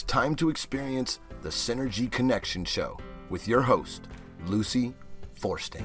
it's time to experience the Synergy Connection Show with your host, Lucy Forsting.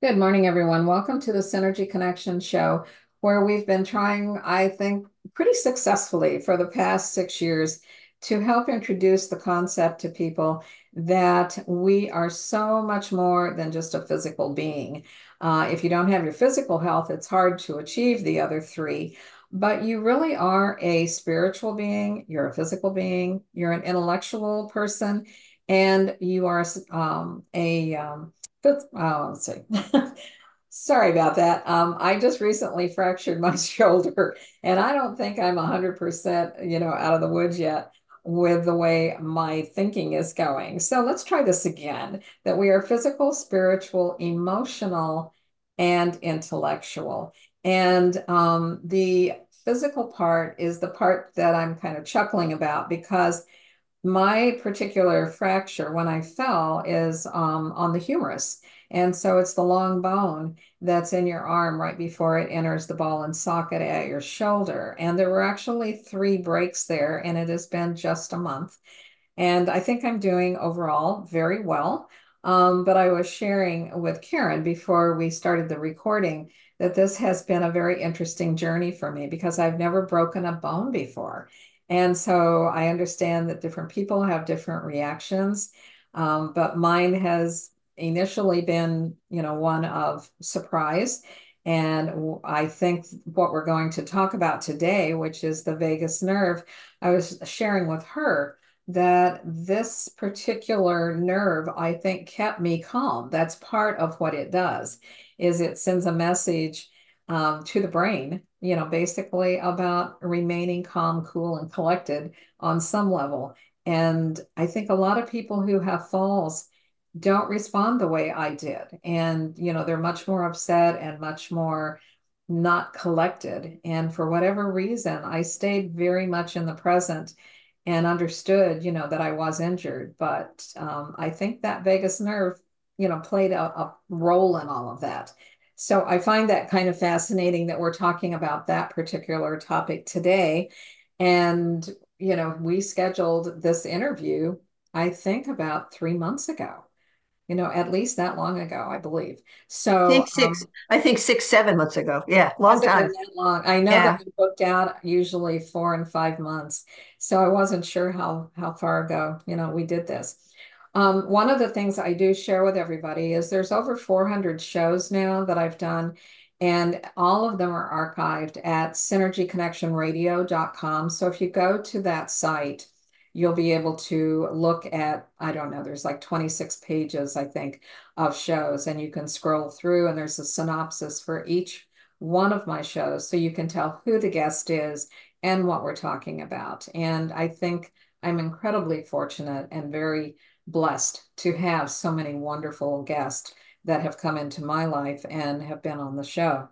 Good morning, everyone. Welcome to the Synergy Connection Show, where we've been trying, I think, pretty successfully for the past six years to help introduce the concept to people that we are so much more than just a physical being. Uh, if you don't have your physical health, it's hard to achieve the other three. But you really are a spiritual being, you're a physical being, you're an intellectual person, and you are um, a, um, uh, let's see. Sorry about that. Um, I just recently fractured my shoulder, and I don't think I'm 100%, you know, out of the woods yet with the way my thinking is going. So let's try this again that we are physical, spiritual, emotional, and intellectual. And um, the physical part is the part that I'm kind of chuckling about because my particular fracture when I fell is um, on the humerus. And so it's the long bone that's in your arm right before it enters the ball and socket at your shoulder. And there were actually three breaks there, and it has been just a month. And I think I'm doing overall very well. Um, but I was sharing with Karen before we started the recording that this has been a very interesting journey for me because I've never broken a bone before. And so I understand that different people have different reactions, um, but mine has initially been, you know, one of surprise. And I think what we're going to talk about today, which is the vagus nerve, I was sharing with her that this particular nerve, I think, kept me calm. That's part of what it does, is it sends a message um, to the brain, you know, basically about remaining calm, cool, and collected on some level. And I think a lot of people who have falls don't respond the way I did. And, you know, they're much more upset and much more not collected. And for whatever reason, I stayed very much in the present and understood, you know, that I was injured. But um, I think that vagus nerve, you know, played a, a role in all of that. So I find that kind of fascinating that we're talking about that particular topic today. And, you know, we scheduled this interview, I think, about three months ago you know, at least that long ago, I believe. So I think six, um, I think six, seven months ago. Yeah, long time. Long. I know yeah. that we booked out usually four and five months. So I wasn't sure how how far ago, you know, we did this. Um, one of the things I do share with everybody is there's over 400 shows now that I've done, and all of them are archived at synergyconnectionradio.com. So if you go to that site, you'll be able to look at, I don't know, there's like 26 pages, I think, of shows, and you can scroll through, and there's a synopsis for each one of my shows. So you can tell who the guest is and what we're talking about. And I think I'm incredibly fortunate and very blessed to have so many wonderful guests that have come into my life and have been on the show.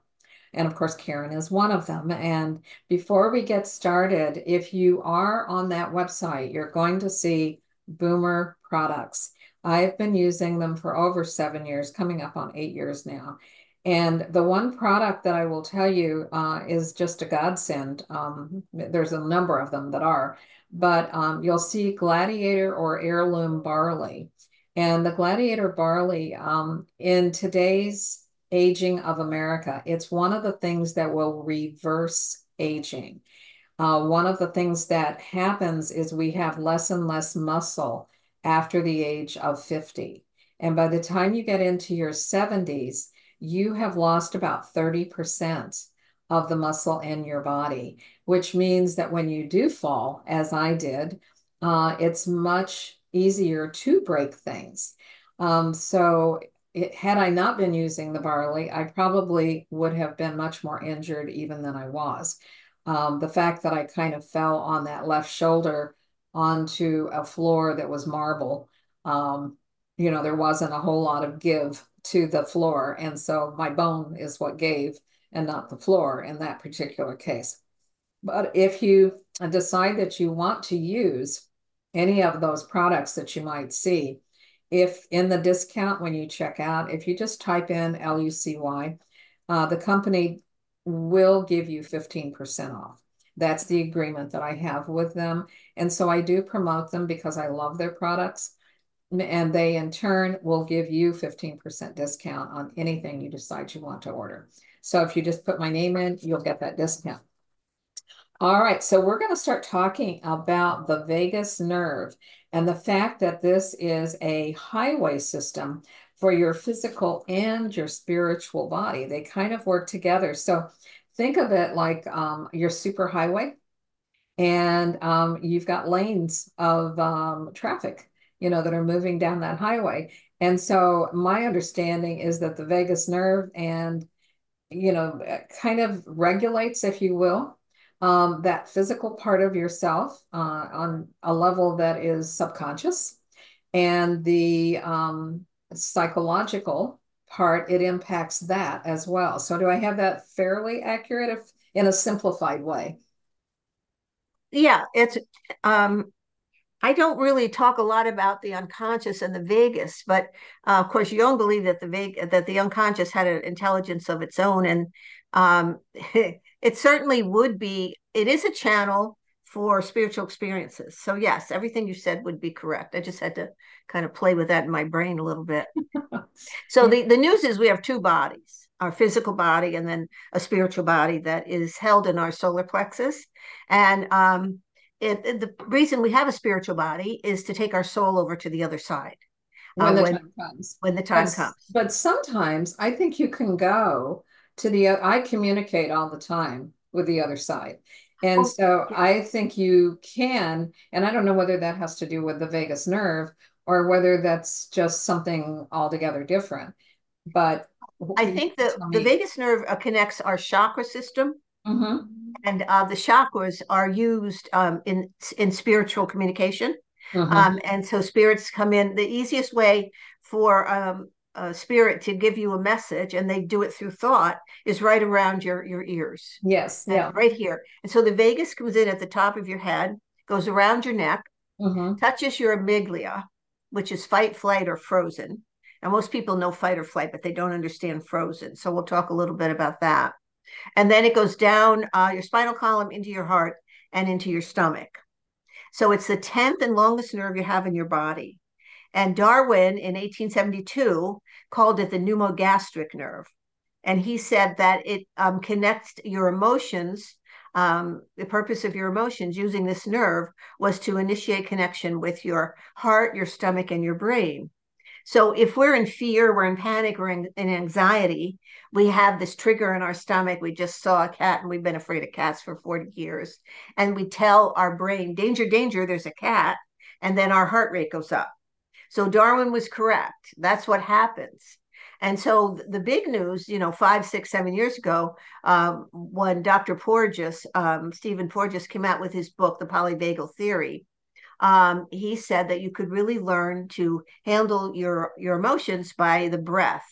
And of course, Karen is one of them. And before we get started, if you are on that website, you're going to see Boomer products. I've been using them for over seven years, coming up on eight years now. And the one product that I will tell you uh, is just a godsend. Um, there's a number of them that are, but um, you'll see Gladiator or Heirloom Barley. And the Gladiator Barley um, in today's aging of America. It's one of the things that will reverse aging. Uh, one of the things that happens is we have less and less muscle after the age of 50. And by the time you get into your 70s, you have lost about 30% of the muscle in your body, which means that when you do fall, as I did, uh, it's much easier to break things. Um, so it, had I not been using the barley, I probably would have been much more injured even than I was. Um, the fact that I kind of fell on that left shoulder onto a floor that was marble, um, you know, there wasn't a whole lot of give to the floor. And so my bone is what gave and not the floor in that particular case. But if you decide that you want to use any of those products that you might see, if in the discount when you check out, if you just type in LUCY, uh, the company will give you 15% off. That's the agreement that I have with them. And so I do promote them because I love their products. And they in turn will give you 15% discount on anything you decide you want to order. So if you just put my name in, you'll get that discount. All right, so we're going to start talking about the vagus nerve and the fact that this is a highway system for your physical and your spiritual body. They kind of work together. So think of it like um, your super highway, and um, you've got lanes of um, traffic, you know, that are moving down that highway. And so my understanding is that the vagus nerve and, you know, kind of regulates, if you will, um, that physical part of yourself uh, on a level that is subconscious. And the um, psychological part, it impacts that as well. So do I have that fairly accurate if in a simplified way? Yeah, it's um I don't really talk a lot about the unconscious and the vagus, but uh, of course Jung believed that the vag- that the unconscious had an intelligence of its own, and um, it certainly would be. It is a channel for spiritual experiences. So yes, everything you said would be correct. I just had to kind of play with that in my brain a little bit. so the, the news is we have two bodies, our physical body and then a spiritual body that is held in our solar plexus. And um, it, it, the reason we have a spiritual body is to take our soul over to the other side. When uh, the when, time comes. When the time but, comes. But sometimes I think you can go to the, I communicate all the time with the other side. And oh, so yeah. I think you can, and I don't know whether that has to do with the vagus nerve or whether that's just something altogether different. But I think the, the vagus nerve uh, connects our chakra system. Mm-hmm. And uh, the chakras are used um, in in spiritual communication. Mm-hmm. Um, and so spirits come in. The easiest way for um, a spirit to give you a message and they do it through thought is right around your your ears yes yeah right here and so the vagus comes in at the top of your head goes around your neck mm-hmm. touches your amygdala which is fight flight or frozen and most people know fight or flight but they don't understand frozen so we'll talk a little bit about that and then it goes down uh, your spinal column into your heart and into your stomach so it's the 10th and longest nerve you have in your body and Darwin in 1872 called it the pneumogastric nerve. And he said that it um, connects your emotions. Um, the purpose of your emotions using this nerve was to initiate connection with your heart, your stomach, and your brain. So if we're in fear, we're in panic, we're in, in, anxiety, we have this trigger in our stomach. We just saw a cat and we've been afraid of cats for 40 years. And we tell our brain, danger, danger, there's a cat. And then our heart rate goes up. So Darwin was correct. That's what happens. And so the big news, you know, five, six, seven years ago, um, when Dr. Porges, um, Stephen Porges, came out with his book, The Polyvagal Theory, um, he said that you could really learn to handle your your emotions by the breath.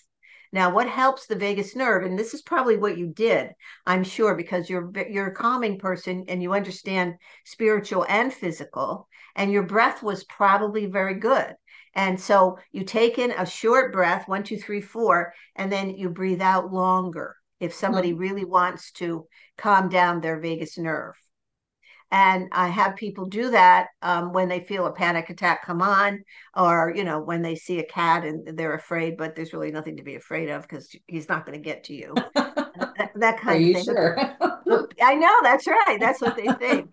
Now, what helps the vagus nerve, and this is probably what you did, I'm sure, because you're you're a calming person and you understand spiritual and physical, and your breath was probably very good. And so you take in a short breath, one, two, three, four, and then you breathe out longer if somebody mm-hmm. really wants to calm down their vagus nerve. And I have people do that um, when they feel a panic attack come on, or you know when they see a cat and they're afraid, but there's really nothing to be afraid of because he's not going to get to you. that, that, kind Are of thing. Sure? I know that's right. That's what they think.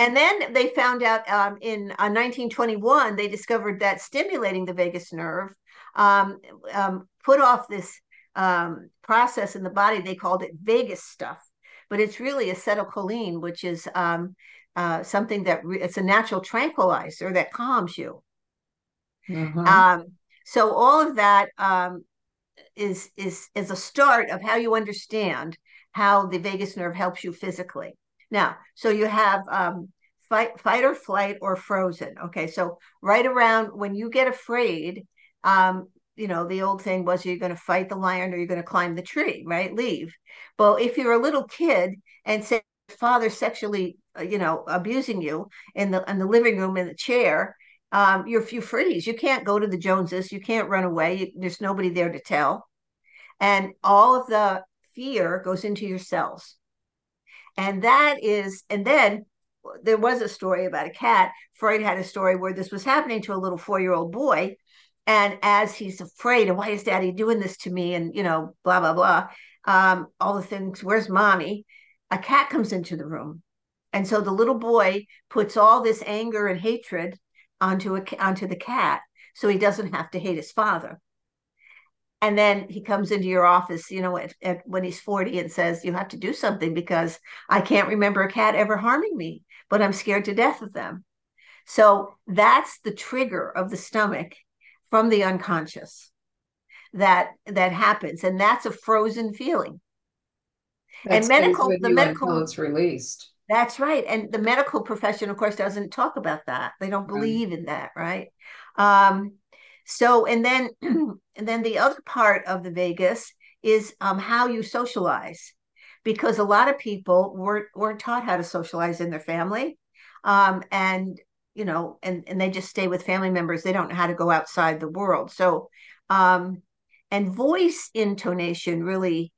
And then they found out um, in uh, 1921, they discovered that stimulating the vagus nerve um, um, put off this um, process in the body. They called it Vagusstoff, but it's really acetylcholine, which is um, uh, something that re- it's a natural tranquilizer that calms you. Mm-hmm. Um, so all of that is is is a start of how you understand how the vagus nerve helps you physically. Now, so you have um, fight, fight or flight or frozen. Okay, so right around when you get afraid, um, you know, the old thing was you're going to fight the lion or you're going to climb the tree, right? Leave. Well, if you're a little kid and say father sexually, uh, you know, abusing you in the in the living room in the chair, um, you're you freeze. You can't go to the Joneses. You can't run away. You, there's nobody there to tell, and all of the fear goes into your cells. And that is, and then there was a story about a cat. Freud had a story where this was happening to a little four year old boy. And as he's afraid, and why is daddy doing this to me? And, you know, blah, blah, blah, um, all the things, where's mommy? A cat comes into the room. And so the little boy puts all this anger and hatred onto a, onto the cat so he doesn't have to hate his father. And then he comes into your office, you know, at, at, when he's 40 and says, You have to do something because I can't remember a cat ever harming me, but I'm scared to death of them. So that's the trigger of the stomach from the unconscious that that happens. And that's a frozen feeling. That and medical the medical it's released. that's right. And the medical profession of course doesn't talk about that. They don't Right. believe in that right? Um so and then and then the other part of the vagus is um how you socialize. Because a lot of people weren't weren't taught how to socialize in their family. Um and you know and and they just stay with family members they don't know how to go outside the world so um and voice intonation really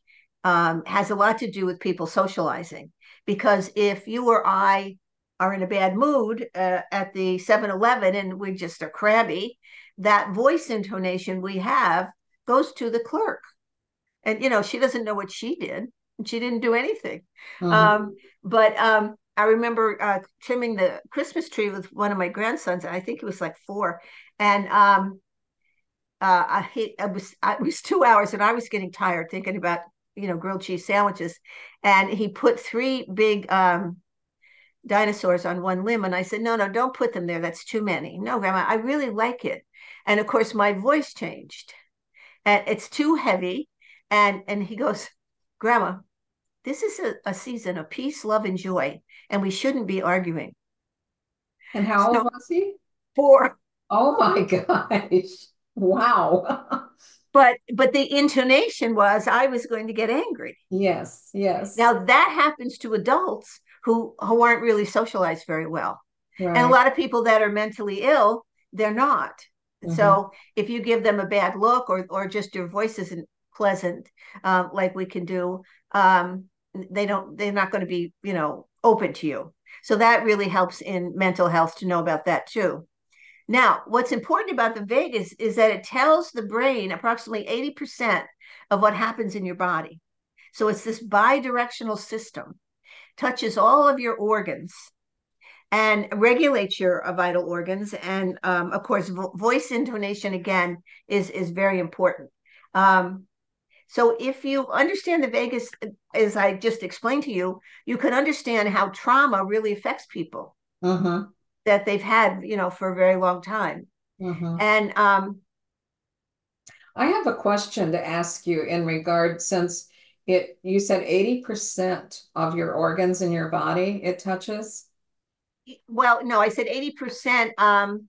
um, has a lot to do with people socializing because if you or I are in a bad mood uh, at the 7-Eleven and we just are crabby, that voice intonation we have goes to the clerk. And you know, she doesn't know what she did. She didn't do anything. Mhm. Um, but um, I remember uh, trimming the Christmas tree with one of my grandsons. And I think it was like four, and um, uh, I, he, I was it was two hours, and I was getting tired thinking about you know grilled cheese sandwiches. And he put three big um, dinosaurs on one limb, and I said, "No, no, don't put them there. That's too many." No, Grandma, I really like it. And of course, my voice changed, and it's too heavy. And and he goes, Grandma, this is a, a season of peace, love, and joy, and we shouldn't be arguing. And how old So- was he? For Oh my gosh. Wow. but but the intonation was I was going to get angry. Yes, yes. Now that happens to adults who who aren't really socialized very well. And a lot of people that are mentally ill, they're not. Mhm. So if you give them a bad look or or just your voice isn't pleasant, uh, like we can do, um, they don't they're not going to be, you know, open to you. So that really helps in mental health to know about that too. Now, what's important about the vagus is that it tells the brain approximately 80% of what happens in your body. So it's this bidirectional system, touches all of your organs and regulates your uh, vital organs. And um, of course, vo- voice intonation again is is very important. Um, so if you understand the vagus, as I just explained to you, you can understand how trauma really affects people Mm-hmm. that they've had, you know, for a very long time. Mm-hmm. And um, I have a question to ask you in regard since it you said 80% of your organs in your body it touches. well, no, I said 80%. Um,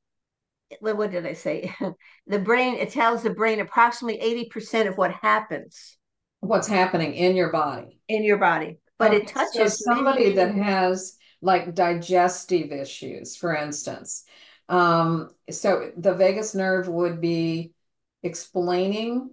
what what did I say? the brain, it tells the brain approximately 80% of what happens What's happening in your body? in your body, but it Okay, so touches many, somebody many- that has like digestive issues, for instance. Um, so the vagus nerve would be explaining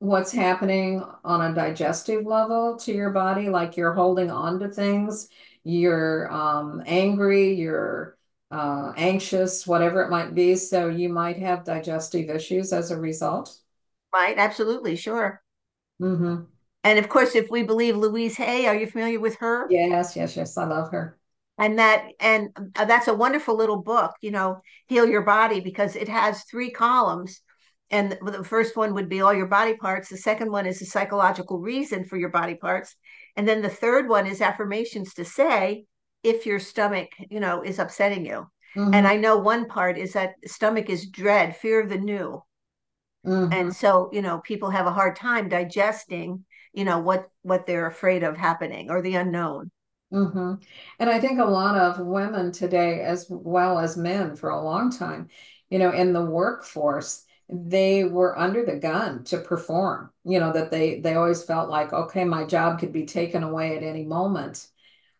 what's happening on a digestive level to your body, like you're holding on to things, you're um, angry, you're uh, anxious, whatever it might be. So you might have digestive issues as a result. right? Absolutely, sure. hmm And of course, if we believe Louise Hay, are you familiar with her? Yes, yes, yes. I love her. and that and uh, that's a wonderful little book you know heal your body because it has three columns and the first one would be all your body parts the second one is the psychological reason for your body parts and then the third one is affirmations to say if your stomach you know is upsetting you. Mhm, and i know one part is that stomach is dread fear of the new. Mhm. and so you know people have a hard time digesting you know what what they're afraid of happening or the unknown. Hmm And I think a lot of women today, as well as men for a long time, you know, in the workforce, they were under the gun to perform, you know, that they they always felt like, okay, my job could be taken away at any moment.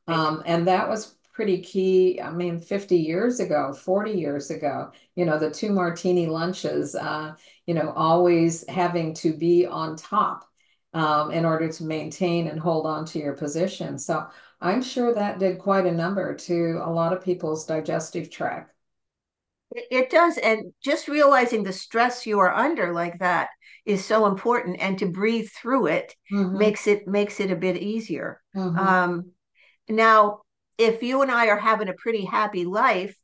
Um, and that was pretty key. I mean, 50 years ago, 40 years ago, you know, the two martini lunches, uh, you know, always having to be on top. um, in order to maintain and hold on to your position. So I'm sure that did quite a number to a lot of people's digestive tract. It, does. And just realizing the stress you are under like that is so important. And to breathe through it mm-hmm. makes it makes it a bit easier. Mm-hmm. Um, now, if you and I are having a pretty happy life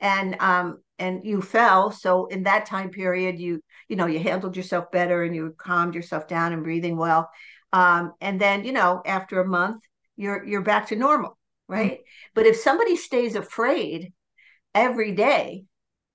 and um, and you fell so in that time period you you know you handled yourself better and you calmed yourself down and breathing well um, and then you know after a month you're you're back to normal right mm-hmm. but if somebody stays afraid every day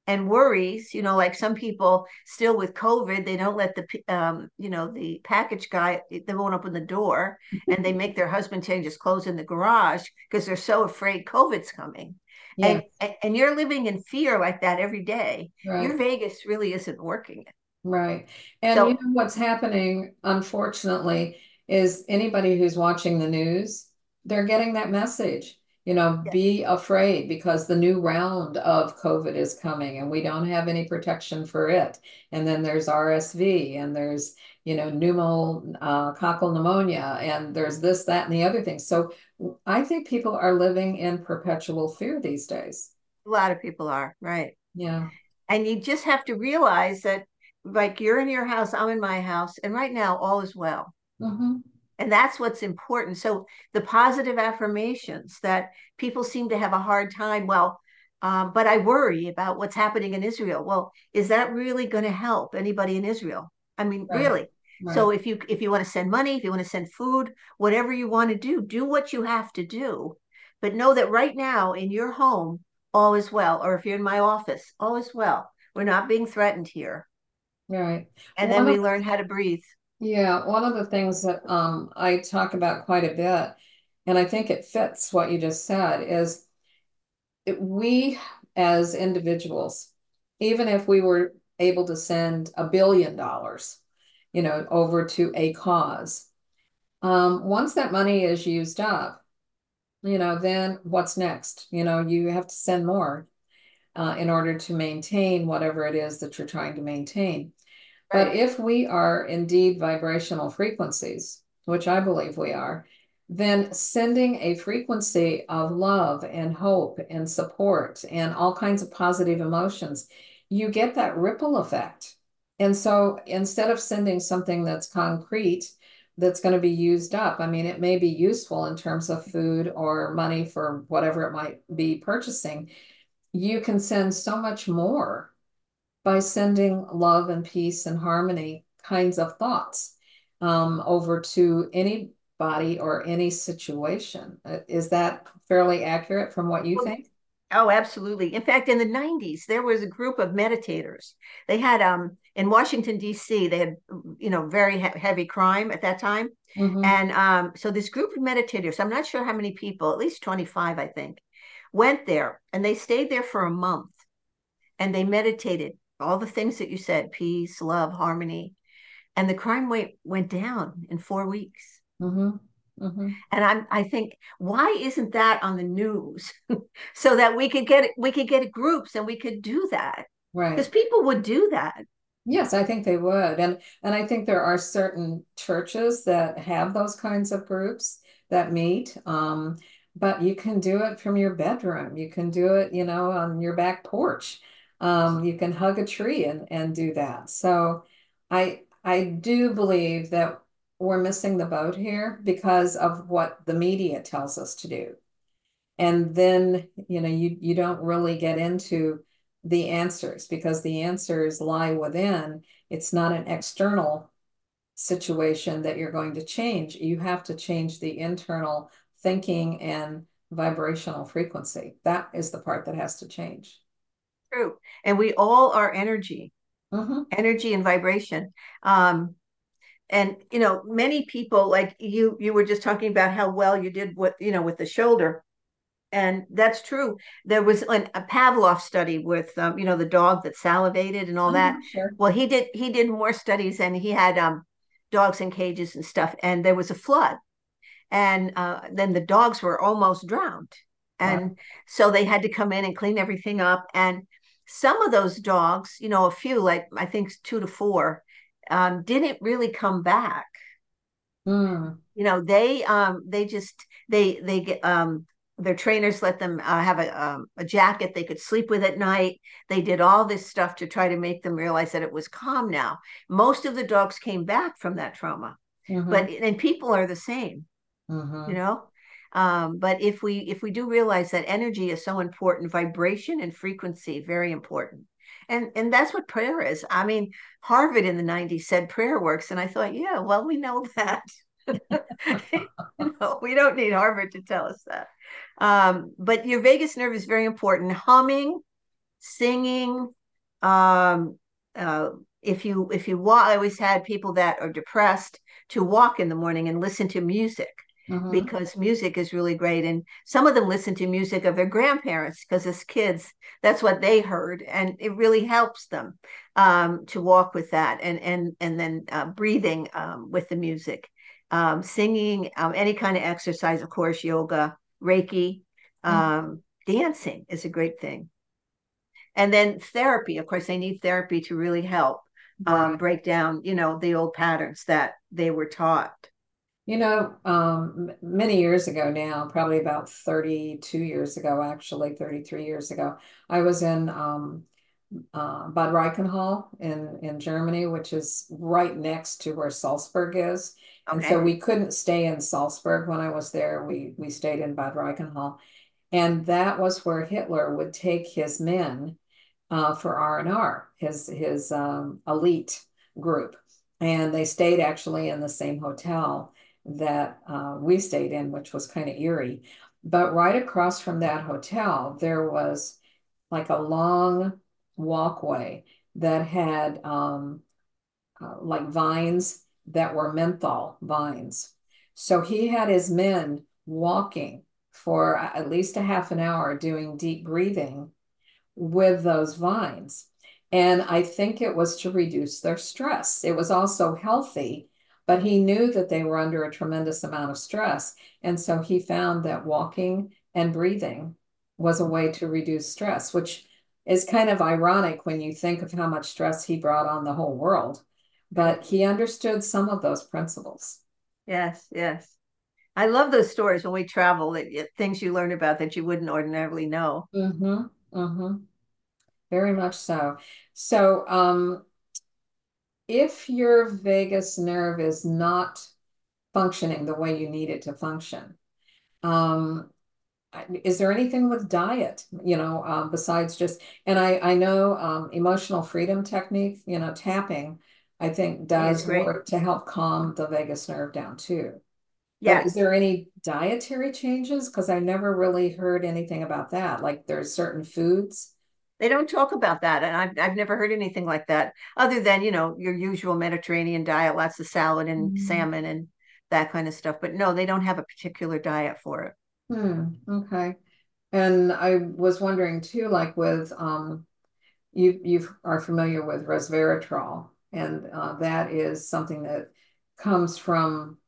and worries you know like some people still with covid they don't let the um, you know the package guy they won't open the door and they make their husband change his clothes in the garage because they're so afraid covid's coming. And, and you're living in fear like that every day. Right. your vagus really isn't working. Right. And so, you know what's happening unfortunately is anybody who's watching the news they're getting that message you know yeah. be afraid because the new round of covid is coming and we don't have any protection for it and then there's rsv and there's you know pneumococcal uh, pneumonia and there's this that and the other thing so I think people are living in perpetual fear these days. A lot of people are, right? Yeah. And you just have to realize that, like, you're in your house, I'm in my house, and right now, all is well. Mm-hmm. And that's what's important. So, the positive affirmations that people seem to have a hard time, well, um, but I worry about what's happening in Israel. Well, is that really going to help anybody in Israel? I mean, right. really? Right. So if you if you want to send money, if you want to send food, whatever you want to do, do what you have to do. But know that right now in your home, all is well. Or if you're in my office, all is well. We're not being threatened here. Right. And one then we learn how to breathe. Yeah. One of the things that um, I talk about quite a bit, and I think it fits what you just said, is we as individuals, even if we were able to send a billion dollars you know, over to a cause. Um, once that money is used up, you know, then what's next? You know, you have to send more uh, in order to maintain whatever it is that you're trying to maintain. Right. But if we are indeed vibrational frequencies, which I believe we are, then sending a frequency of love and hope and support and all kinds of positive emotions, you get that ripple effect and so instead of sending something that's concrete, that's going to be used up, I mean, it may be useful in terms of food or money for whatever it might be purchasing. You can send so much more by sending love and peace and harmony kinds of thoughts um, over to anybody or any situation. Uh, is that fairly accurate from what you think? Oh, absolutely. In fact, in the 90s, there was a group of meditators. They had um in Washington D.C. They had you know very he- heavy crime at that time, mm-hmm. and um so this group of meditators, I'm not sure how many people, at least 25, I think, went there and they stayed there for a month, and they meditated all the things that you said: peace, love, harmony, and the crime rate went down in four weeks. Mm-hmm. Mm-hmm. And I'm, I think, why isn't that on the news, so that we could get we could get groups and we could do that, right? Because people would do that. Yes, I think they would, and and I think there are certain churches that have those kinds of groups that meet. Um, but you can do it from your bedroom. You can do it, you know, on your back porch. Um, you can hug a tree and and do that. So, I I do believe that we're missing the boat here because of what the media tells us to do. And then, you know, you, you don't really get into the answers because the answers lie within. It's not an external situation that you're going to change. You have to change the internal thinking and vibrational frequency. That is the part that has to change. True. And we all are energy, mm-hmm. energy and vibration. Um, and you know many people like you you were just talking about how well you did with you know with the shoulder and that's true there was an, a pavlov study with um, you know the dog that salivated and all that mm-hmm, sure. well he did he did more studies and he had um, dogs in cages and stuff and there was a flood and uh, then the dogs were almost drowned and wow. so they had to come in and clean everything up and some of those dogs you know a few like i think two to four um, didn't really come back Mm. You know, they um they just they they get um their trainers let them uh, have a um, a jacket they could sleep with at night. They did all this stuff to try to make them realize that it was calm now. Most of the dogs came back from that trauma, Mhm. but and people are the same, Mhm. you know. Um, but if we if we do realize that energy is so important, vibration and frequency very important, and and that's what prayer is. I mean, Harvard in the '90s said prayer works, and I thought, yeah, well, we know that. we don't need Harvard to tell us that. Um, but your vagus nerve is very important. Humming, singing. Um, uh, if you if you walk, I always had people that are depressed to walk in the morning and listen to music Mhm. because music is really great. And some of them listen to music of their grandparents because as kids, that's what they heard, and it really helps them um, to walk with that, and and and then uh, breathing um, with the music, um, singing, um, any kind of exercise, of course, yoga, Reiki, um, dancing is a great thing, and then therapy. Of course, they need therapy to really help um, break down, you know, the old patterns that they were taught. You know, um, many years ago now, probably about 32 years ago, actually 33 years ago, I was in um, uh, Bad Reichenhall in in Germany, which is right next to where Salzburg is. Okay. And so we couldn't stay in Salzburg when I was there. We we stayed in Bad Reichenhall, and that was where Hitler would take his men uh, for R&R, his his um, elite group, and they stayed actually in the same hotel that uh, we stayed in, which was kind of eerie. But right across from that hotel, there was like a long walkway that had um, uh, like vines that were menthol vines. So he had his men walking for at least a half an hour doing deep breathing with those vines. And I think it was to reduce their stress. It was also healthy, but he knew that they were under a tremendous amount of stress. And so he found that walking and breathing was a way to reduce stress, which is kind of ironic when you think of how much stress he brought on the whole world. But he understood some of those principles. Yes, yes. I love those stories when we travel, that things you learn about that you wouldn't ordinarily know. Mm-hmm, mm-hmm. Very much so. So, um, if your vagus nerve is not functioning the way you need it to function, um, is there anything with diet, you know, um, besides just, and I, I know um, emotional freedom technique, you know, tapping, I think does work to help calm the vagus nerve down too. But is there any dietary changes? Because I never really heard anything about that. Like there's certain foods. They don't talk about that, and I've I've never heard anything like that, other than, you know, your usual Mediterranean diet, lots of salad and Mm. salmon and that kind of stuff. But no, they don't have a particular diet for it. Hmm, okay. And I was wondering too, like with um you you are familiar with resveratrol, and uh, that is something that comes from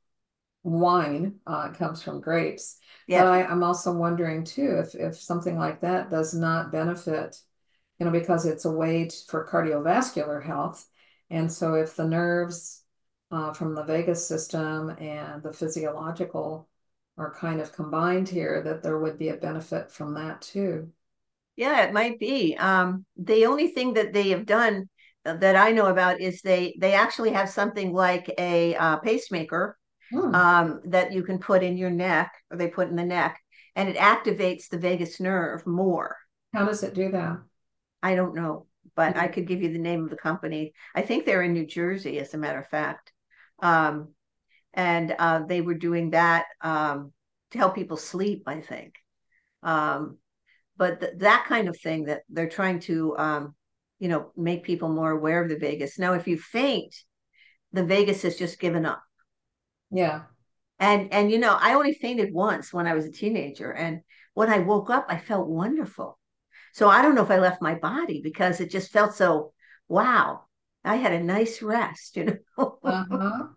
wine, uh, comes from grapes. But I, I'm also wondering too if if something like that does not benefit, you know, because it's a way to, for cardiovascular health. And so if the nerves uh, from the vagus system and the physiological are kind of combined here, that there would be a benefit from that too. Yeah, it might be. Um, the only thing that they have done uh, that I know about is they they actually have something like a uh, pacemaker Hmm. um, that you can put in your neck, or they put in the neck, and it activates the vagus nerve more. How does it do that? I don't know, but I Hmm. could give you the name of the company. I think they're in New Jersey, as a matter of fact. Um, and uh, they were doing that um, to help people sleep, I think. Um, but th- that kind of thing that they're trying to, um, you know, make people more aware of the vagus. Now, if you faint, the vagus has just given up. Yeah. And and you know, I only fainted once when I was a teenager, and when I woke up, I felt wonderful. So I don't know if I left my body because it just felt so, wow, I had a nice rest, you know. Uh-huh.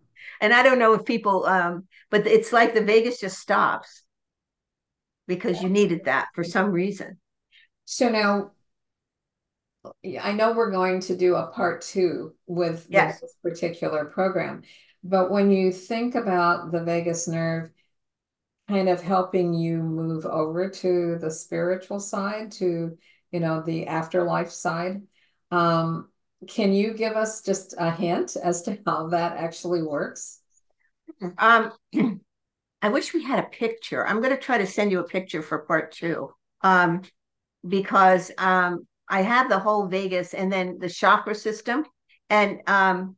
And I don't know if people, um, but it's like the vagus just stops because you needed that for some reason. So now I know we're going to do a part two with with Yes. this particular program, But when you think about the vagus nerve kind of helping you move over to the spiritual side, to, you know, the afterlife side, um, can you give us just a hint as to how that actually works? Um, I wish we had a picture. I'm going to try to send you a picture for part two. Um, because um, I have the whole vagus and then the chakra system. And um,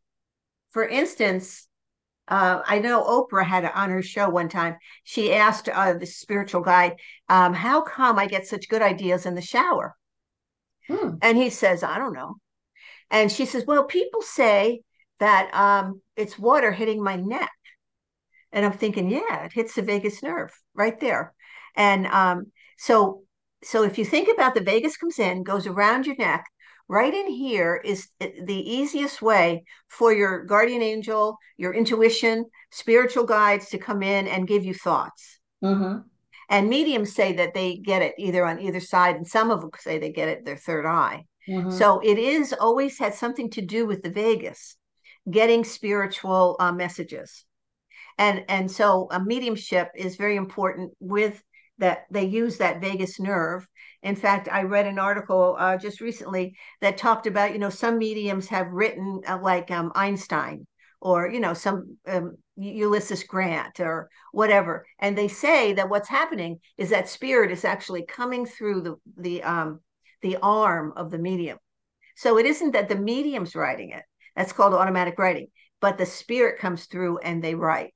for instance, uh, I know Oprah had on her show one time. She asked uh, the spiritual guide, um, "How come I get such good ideas in the shower?" Hmm. And he says, "I don't know." And she says, "Well, people say that um, it's water hitting my neck." And I'm thinking, yeah, it hits the vagus nerve right there. And um, so so if you think about the vagus comes in, goes around your neck, right in here is the easiest way for your guardian angel, your intuition, spiritual guides to come in and give you thoughts. Mm-hmm. And mediums say that they get it either on either side, and some of them say they get it their third eye. Mm-hmm. So it is always had something to do with the vagus, getting spiritual uh, messages. And and so a mediumship is very important with that they use that vagus nerve. In fact, I read an article uh, just recently that talked about, you know, some mediums have written uh, like um, Einstein or, you know, some um, Ulysses Grant or whatever. And they say that what's happening is that spirit is actually coming through the, the, um, the arm of the medium. So it isn't that the medium's writing it. That's called automatic writing. But the spirit comes through and they write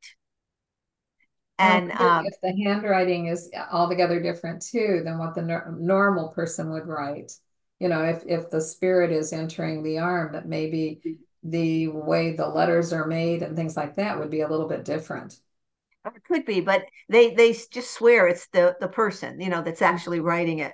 and um, if the handwriting is altogether different too than what the no- normal person would write. You know if if the spirit is entering the arm that maybe the way the letters are made and things like that would be a little bit different. It could be but they they just swear it's the the person you know that's actually writing it.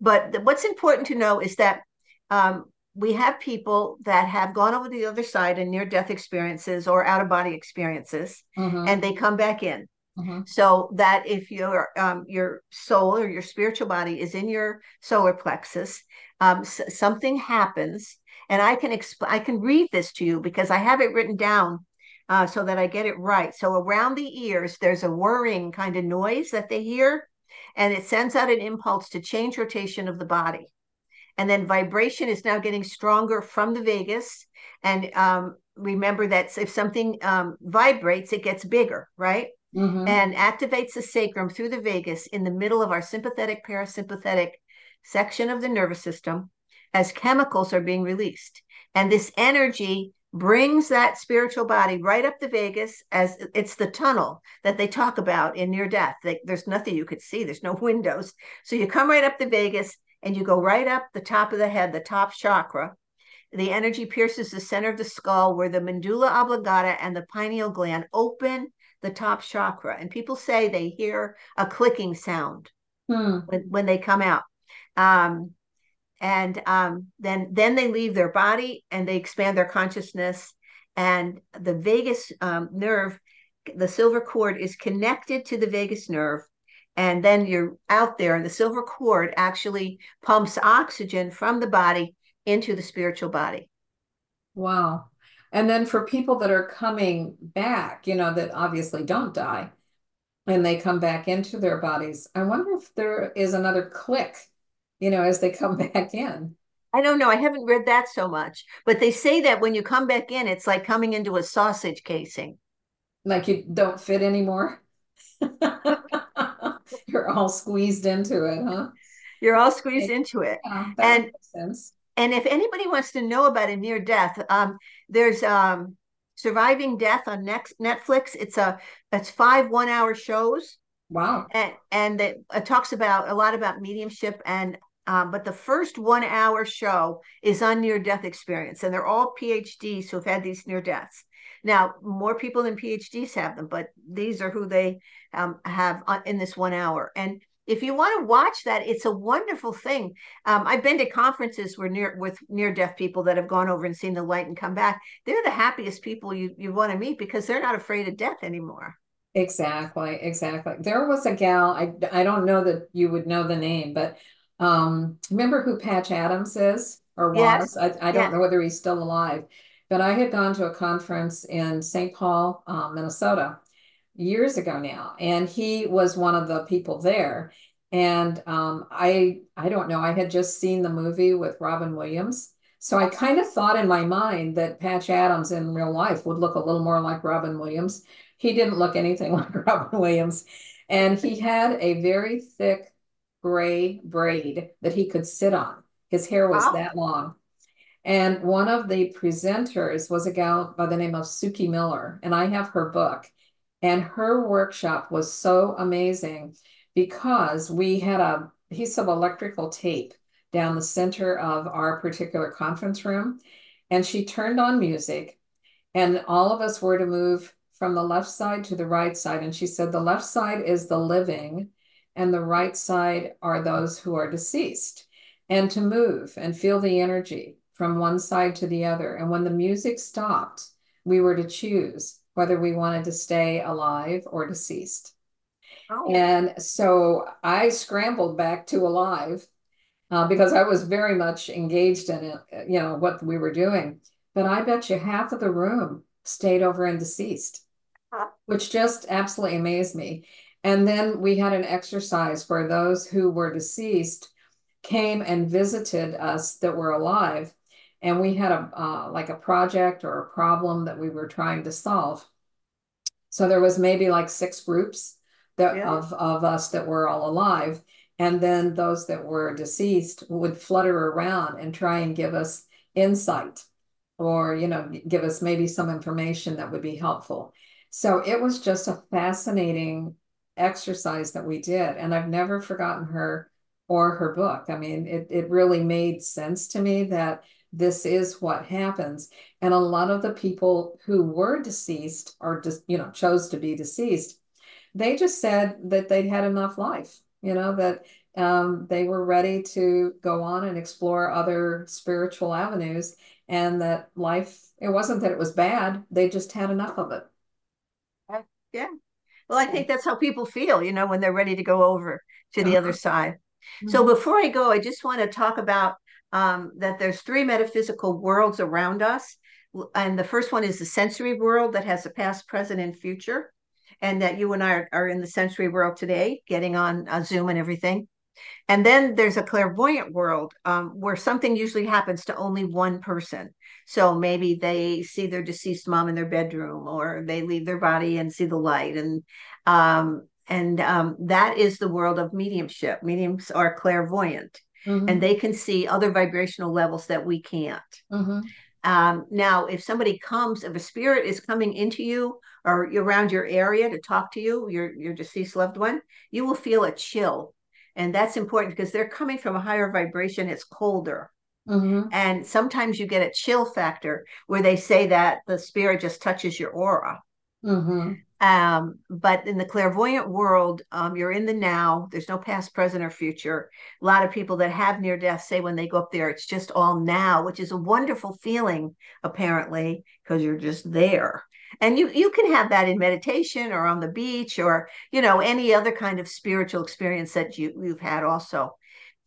But the, what's important to know is that um, we have people that have gone over the other side in near death experiences or out of body experiences mm-hmm. and they come back in Mm-hmm. So that if your um, your soul or your spiritual body is in your solar plexus, um, s- something happens, and I can exp- I can read this to you because I have it written down uh, so that I get it right. So around the ears, there's a whirring kind of noise that they hear, and it sends out an impulse to change rotation of the body. And then vibration is now getting stronger from the vagus. And um, remember that if something um, vibrates, it gets bigger, right? Mm-hmm. and activates the sacrum through the vagus in the middle of our sympathetic parasympathetic section of the nervous system as chemicals are being released. And this energy brings that spiritual body right up the vagus as it's the tunnel that they talk about in near death. They, there's nothing you could see, there's no windows. So you come right up the vagus and you go right up the top of the head, the top chakra. The energy pierces the center of the skull where the medulla oblongata and the pineal gland open the top chakra. And people say they hear a clicking sound hmm. when, when they come out. Um, and um, then then they leave their body and they expand their consciousness. And the vagus um, nerve, the silver cord, is connected to the vagus nerve. And then you're out there, and the silver cord actually pumps oxygen from the body into the spiritual body. Wow. And then for people that are coming back, you know, that obviously don't die and they come back into their bodies, I wonder if there is another click, you know, as they come back in. I don't know. I haven't read that so much, but they say that when you come back in, it's like coming into a sausage casing. Like you don't fit anymore. You're all squeezed into it, huh? You're all squeezed into it. Yeah, and and if anybody wants to know about a near death, um, there's um, Surviving Death on next Netflix. It's a it's five one hour shows. Wow. And and it, it talks about a lot about mediumship and um, but the first one hour show is on near death experience, and they're all PhDs who've had these near deaths. Now, more people than PhDs have them, but these are who they um, have in this one hour. And if you want to watch that, it's a wonderful thing. Um, I've been to conferences where near with near deaf people that have gone over and seen the light and come back. They're the happiest people you you want to meet because they're not afraid of death anymore. Exactly, exactly. There was a gal. I I don't know that you would know the name, but um, remember who Patch Adams is or was? Yes. I I don't yes. know whether he's still alive. but I had gone to a conference in St. Paul, um, Minnesota, years ago now, and he was one of the people there. And um, I I don't know, I had just seen the movie with Robin Williams. So I kind of thought in my mind that Patch Adams in real life would look a little more like Robin Williams. He didn't look anything like Robin Williams. And he had a very thick gray braid that he could sit on. His hair was wow. that long. And one of the presenters was a gal by the name of Suki Miller, and I have her book. And her workshop was so amazing because we had a piece of electrical tape down the center of our particular conference room. And she turned on music, and all of us were to move from the left side to the right side. And she said, the left side is the living, and the right side are those who are deceased. And to move and feel the energy from one side to the other. And when the music stopped, we were to choose whether we wanted to stay alive or deceased. Oh. And so I scrambled back to alive uh, because I was very much engaged in it, you know, what we were doing. But I bet you half of the room stayed over in deceased, huh. which just absolutely amazed me. And then we had an exercise where those who were deceased came and visited us that were alive and we had a uh, like a project or a problem that we were trying to solve. So there was maybe like six groups that yeah. of, of us that were all alive. And then those that were deceased would flutter around and try and give us insight or you know give us maybe some information that would be helpful. So it was just a fascinating exercise that we did. And i've never forgotten her or her book. I mean it, it really made sense to me that this is what happens. And a lot of the people who were deceased or just you know chose to be deceased. They just said that they'd had enough life you know that um, they were ready to go on and explore other spiritual avenues and that life it wasn't that it was bad they just had enough of it. Yeah. Well i think that's how people feel you know when they're ready to go over to the uh-huh. other side. Mm-hmm. so before i go i just want to talk about um, that there's three metaphysical worlds around us. And the first one is the sensory world that has a past, present, and future. And that you and I are, are in the sensory world today, getting on uh, Zoom and everything. And then there's a clairvoyant world um, where something usually happens to only one person. So maybe they see their deceased mom in their bedroom, or they leave their body and see the light. And um, and um, that is the world of mediumship. Mediums are clairvoyant mm-hmm. and they can see other vibrational levels that we can't. Mm-hmm. Um, now, if somebody comes, if a spirit is coming into you or around your area to talk to you, your your deceased loved one, you will feel a chill, and that's important because they're coming from a higher vibration. It's colder. Mm-hmm. And sometimes you get a chill factor where they say that the spirit just touches your aura. Mm-hmm. Um, but in the clairvoyant world, um, you're in the now. There's no past, present, or future. A lot of people that have near death say when they go up there, it's just all now, which is a wonderful feeling, apparently, because you're just there. And you you can have that in meditation or on the beach or you know any other kind of spiritual experience that you you've had also.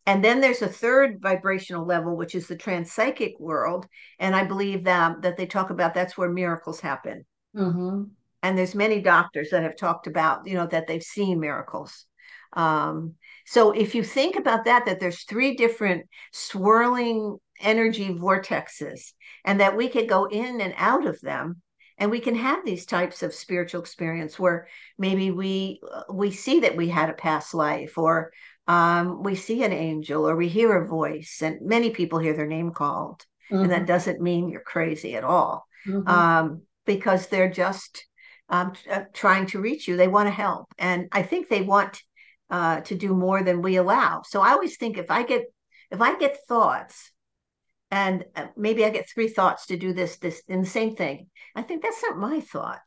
And then there's a third vibrational level, which is the transpsychic world. And I believe that that they talk about that's where miracles happen. Mm-hmm and there's many doctors that have talked about you know that they've seen miracles um, so if you think about that that there's three different swirling energy vortexes and that we could go in and out of them and we can have these types of spiritual experience where maybe we we see that we had a past life or um, we see an angel or we hear a voice and many people hear their name called mm-hmm. and that mm-hmm. doesn't mean you're crazy at all mm-hmm. um, because they're just um, uh, trying to reach you. They want to help, and I think they want uh, to do more than we allow. So I always think if I get if I get thoughts, and uh, maybe I get three thoughts to do this this in the same thing, I think that's not my thought.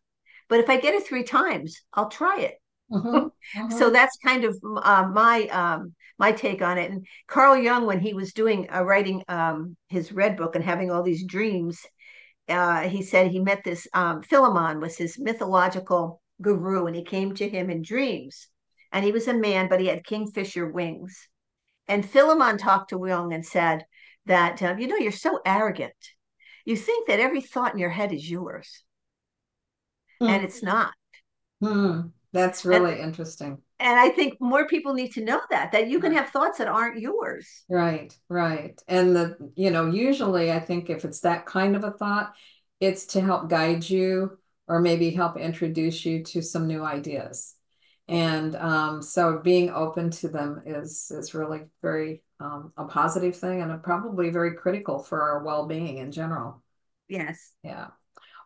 But if I get it three times, I'll try it. Mm-hmm. Mm-hmm. so that's kind of uh, my um, my take on it. And Carl Jung, when he was doing uh, writing um, his red book and having all these dreams, uh, he said he met this um, Philemon was his mythological guru, and he came to him in dreams. And he was a man, but he had kingfisher wings. And Philemon talked to Jung and said that, uh, you know, you're so arrogant. you think that every thought in your head is yours, mm. and it's not. Mm. That's really and, interesting. And I think more people need to know that that you can have thoughts that aren't yours. Right, right. And the you know, usually I think if it's that kind of a thought, it's to help guide you or maybe help introduce you to some new ideas. And um, so being open to them is is really very um, a positive thing and probably very critical for our well-being in general. Yes. Yeah.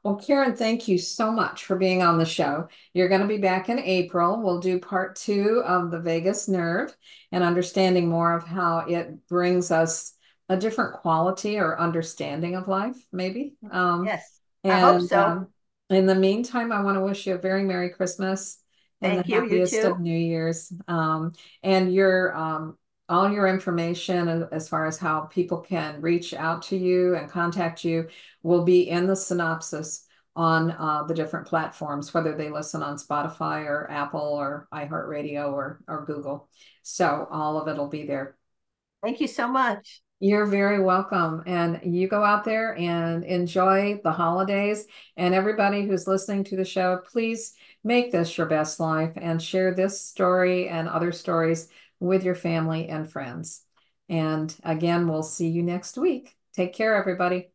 Well, Karen, thank you so much for being on the show. You're going to be back in April. We'll do part two of the vagus nerve and understanding more of how it brings us a different quality or understanding of life, maybe. Um, yes, and, I hope so. Um, in the meantime, I want to wish you a very Merry Christmas and Thank the you, happiest you of New Year's. Um, and your um, all your information as far as how people can reach out to you and contact you will be in the synopsis on uh, the different platforms, whether they listen on Spotify or Apple or iHeartRadio or, or Google. So all of it will be there. Thank you so much. You're very welcome. And you go out there and enjoy the holidays. And everybody who's listening to the show, please make this your best life and share this story and other stories with your family and friends. And again, we'll see you next week. Take care, everybody.